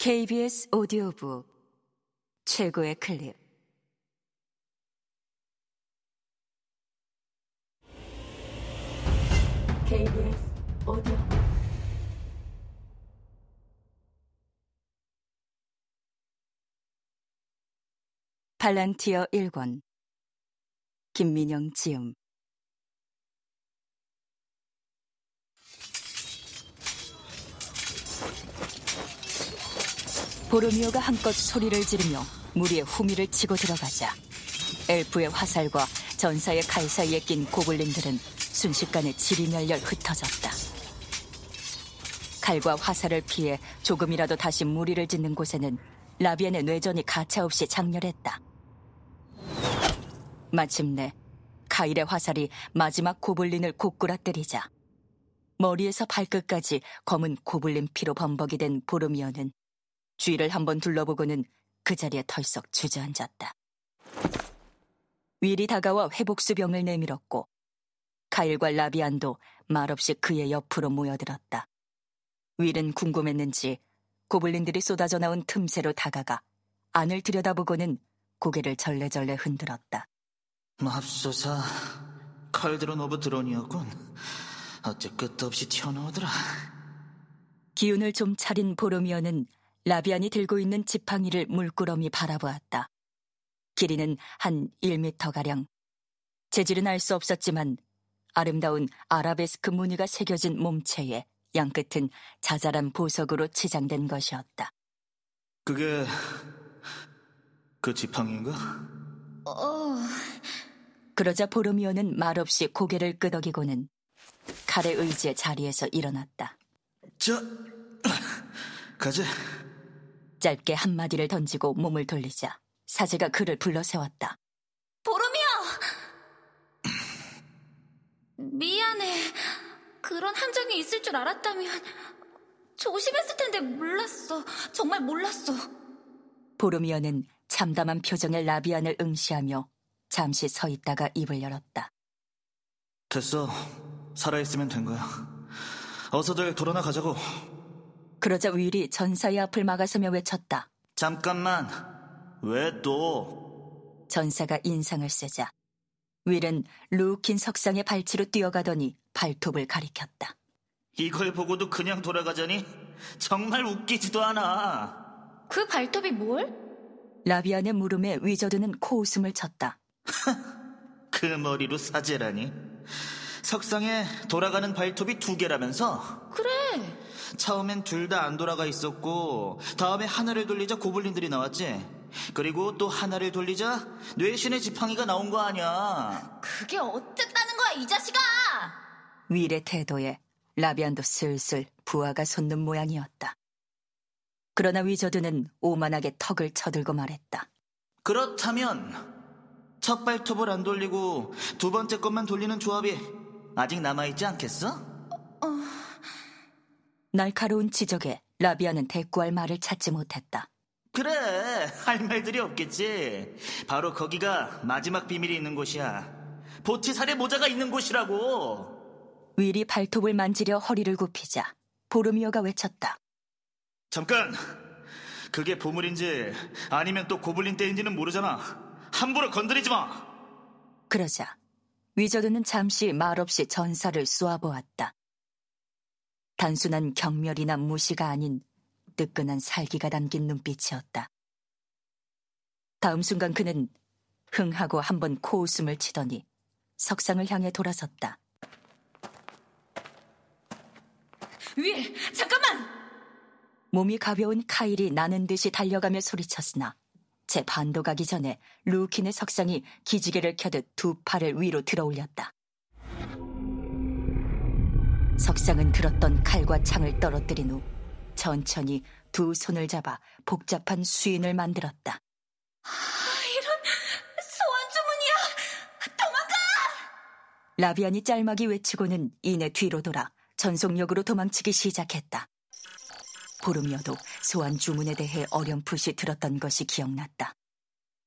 KBS 오디오북 최고의 클립. KBS 오디오북. 팔란티어 1권 김민영 지음 보로미오가 한껏 소리를 지르며 무리의 후미를 치고 들어가자 엘프의 화살과 전사의 칼 사이에 낀 고블린들은 순식간에 지리멸렬 흩어졌다. 칼과 화살을 피해 조금이라도 다시 무리를 짓는 곳에는 라비안의 뇌전이 가차없이 장렬했다. 마침내 카일의 화살이 마지막 고블린을 고꾸라뜨리자 머리에서 발끝까지 검은 고블린 피로 범벅이 된 보르미오는 주위를 한번 둘러보고는 그 자리에 털썩 주저앉았다. 윌이 다가와 회복수병을 내밀었고 카일과 라비안도 말없이 그의 옆으로 모여들었다. 윌은 궁금했는지 고블린들이 쏟아져 나온 틈새로 다가가 안을 들여다보고는 고개를 절레절레 흔들었다. 맙소사 칼드론 오브 드론이었군. 어째 끝도 없이 튀어나오더라. 기운을 좀 차린 보로미어는 라비안이 들고 있는 지팡이를 물끄러미 바라보았다. 길이는 한 1미터가량. 재질은 알 수 없었지만 아름다운 아라베스크 무늬가 새겨진 몸체에 양끝은 자잘한 보석으로 치장된 것이었다. 그게 그 지팡이인가? 어, 그러자 보로미오는 말없이 고개를 끄덕이고는 칼의 의지의 자리에서 일어났다. 저 가재. 짧게 한마디를 던지고 몸을 돌리자 사제가 그를 불러 세웠다. 보름이야! 미안해. 그런 함정이 있을 줄 알았다면 조심했을 텐데 몰랐어. 정말 몰랐어. 보로미오는 참담한 표정의 라비안을 응시하며 잠시 서 있다가 입을 열었다. 됐어. 살아있으면 된 거야. 어서들 돌아나 가자고. 그러자 윌이 전사의 앞을 막아서며 외쳤다. 잠깐만. 왜 또? 전사가 인상을 쓰자 윌은 루킨 석상의 발치로 뛰어가더니 발톱을 가리켰다. 이걸 보고도 그냥 돌아가자니? 정말 웃기지도 않아. 그 발톱이 뭘? 라비안의 물음에 위저드는 코웃음을 쳤다. 그 머리로 사제라니? 석상에 돌아가는 발톱이 두 개라면서? 그래. 처음엔 둘 다 안 돌아가 있었고 다음에 하나를 돌리자 고블린들이 나왔지. 그리고 또 하나를 돌리자 뇌신의 지팡이가 나온 거 아니야. 그게 어쨌다는 거야, 이 자식아! 윌의 태도에 라비안도 슬슬 부하가 솟는 모양이었다. 그러나 위저드는 오만하게 턱을 쳐들고 말했다. 그렇다면 첫 발톱을 안 돌리고 두 번째 것만 돌리는 조합이 아직 남아있지 않겠어? 날카로운 지적에 라비안은 대꾸할 말을 찾지 못했다. 그래 할 말들이 없겠지. 바로 거기가 마지막 비밀이 있는 곳이야. 보티살의 모자가 있는 곳이라고. 윌이 발톱을 만지려 허리를 굽히자 보르미오가 외쳤다. 잠깐. 그게 보물인지 아니면 또 고블린 떼인지는 모르잖아. 함부로 건드리지 마. 그러자 위저드는 잠시 말없이 전사를 쏘아보았다. 단순한 경멸이나 무시가 아닌 뜨끈한 살기가 담긴 눈빛이었다. 다음 순간 그는 흥하고 한 번 코웃음을 치더니 석상을 향해 돌아섰다. 윌, 잠깐만! 몸이 가벼운 카일이 나는 듯이 달려가며 소리쳤으나 제 반도 가기 전에 루킨의 석상이 기지개를 켜듯 두 팔을 위로 들어 올렸다. 석상은 들었던 칼과 창을 떨어뜨린 후 천천히 두 손을 잡아 복잡한 수인을 만들었다. 아, 이런 소환 주문이야! 도망가! 라비안이 짤막이 외치고는 이내 뒤로 돌아 전속력으로 도망치기 시작했다. 보름이어도 소환 주문에 대해 어렴풋이 들었던 것이 기억났다.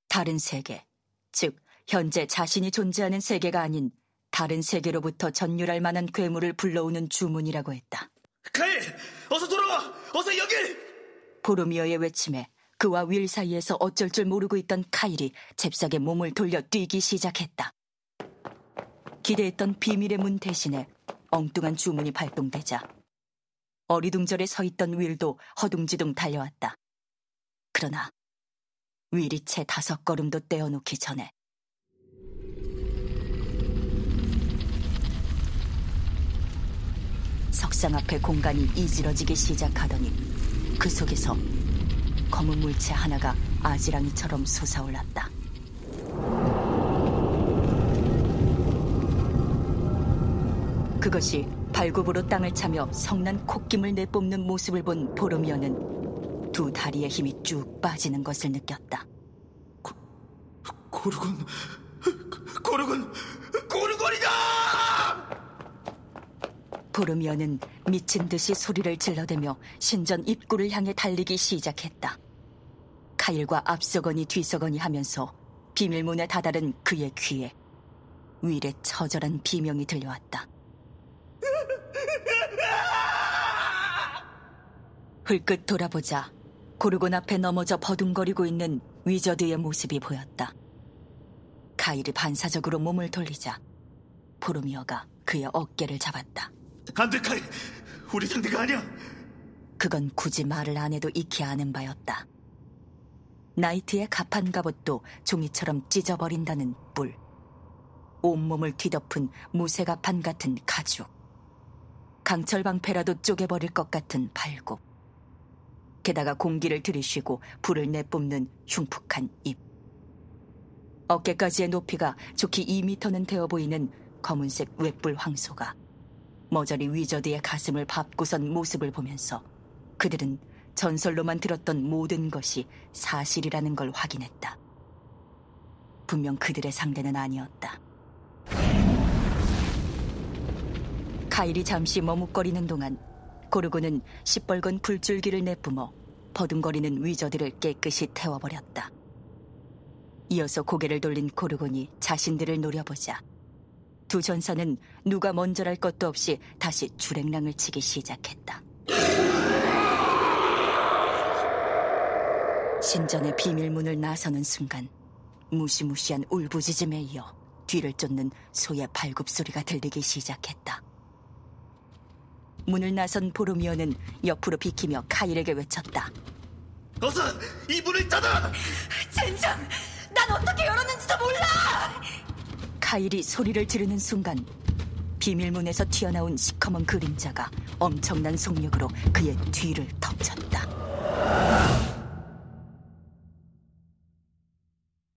다른 세계, 즉 현재 자신이 존재하는 세계가 아닌 다른 세계로부터 전율할 만한 괴물을 불러오는 주문이라고 했다. 카일, 어서 돌아와. 어서 여길. 보로미어의 외침에 그와 윌 사이에서 어쩔 줄 모르고 있던 카일이 잽싸게 몸을 돌려 뛰기 시작했다. 기대했던 비밀의 문 대신에 엉뚱한 주문이 발동되자 어리둥절에 서 있던 윌도 허둥지둥 달려왔다. 그러나 윌이 채 다섯 걸음도 떼어놓기 전에 석상 앞의 공간이 이지러지기 시작하더니 그 속에서 검은 물체 하나가 아지랑이처럼 솟아올랐다. 그것이 발굽으로 땅을 차며 성난 콧김을 내뿜는 모습을 본 보르미어는 두 다리의 힘이 쭉 빠지는 것을 느꼈다. 고르곤, 고르곤, 고르곤이다! 보르미어는 미친 듯이 소리를 질러대며 신전 입구를 향해 달리기 시작했다. 카일과 앞서거니 뒤서거니 하면서 비밀문에 다다른 그의 귀에 윌의 처절한 비명이 들려왔다. 흘끗 돌아보자 고르곤 앞에 넘어져 버둥거리고 있는 위저드의 모습이 보였다. 카일이 반사적으로 몸을 돌리자 보르미어가 그의 어깨를 잡았다. 안 돼, 카이. 우리 상대가 아니야. 그건 굳이 말을 안 해도 익히 아는 바였다. 나이트의 가판 갑옷도 종이처럼 찢어버린다는 뿔. 온몸을 뒤덮은 무쇠가판 같은 가죽. 강철 방패라도 쪼개버릴 것 같은 발굽. 게다가 공기를 들이쉬고 불을 내뿜는 흉폭한 입. 어깨까지의 높이가 좋기 2미터는 되어 보이는 검은색 웹불 황소가 머저리 위저드의 가슴을 밟고선 모습을 보면서 그들은 전설로만 들었던 모든 것이 사실이라는 걸 확인했다. 분명 그들의 상대는 아니었다. 카일이 잠시 머뭇거리는 동안 고르고는 시뻘건 불줄기를 내뿜어 버둥거리는 위저들을 깨끗이 태워버렸다. 이어서 고개를 돌린 고르곤이 자신들을 노려보자 두 전사는 누가 먼저랄 것도 없이 다시 주랭랑을 치기 시작했다. 신전의 비밀문을 나서는 순간 무시무시한 울부짖음에 이어 뒤를 쫓는 소의 발굽 소리가 들리기 시작했다. 문을 나선 보로미오는 옆으로 비키며 카일에게 외쳤다. 어서 이 문을 닫아! 젠장! 난 어떻게 몰라! 카일이 소리를 지르는 순간 비밀문에서 튀어나온 시커먼 그림자가 엄청난 속력으로 그의 뒤를 덮쳤다.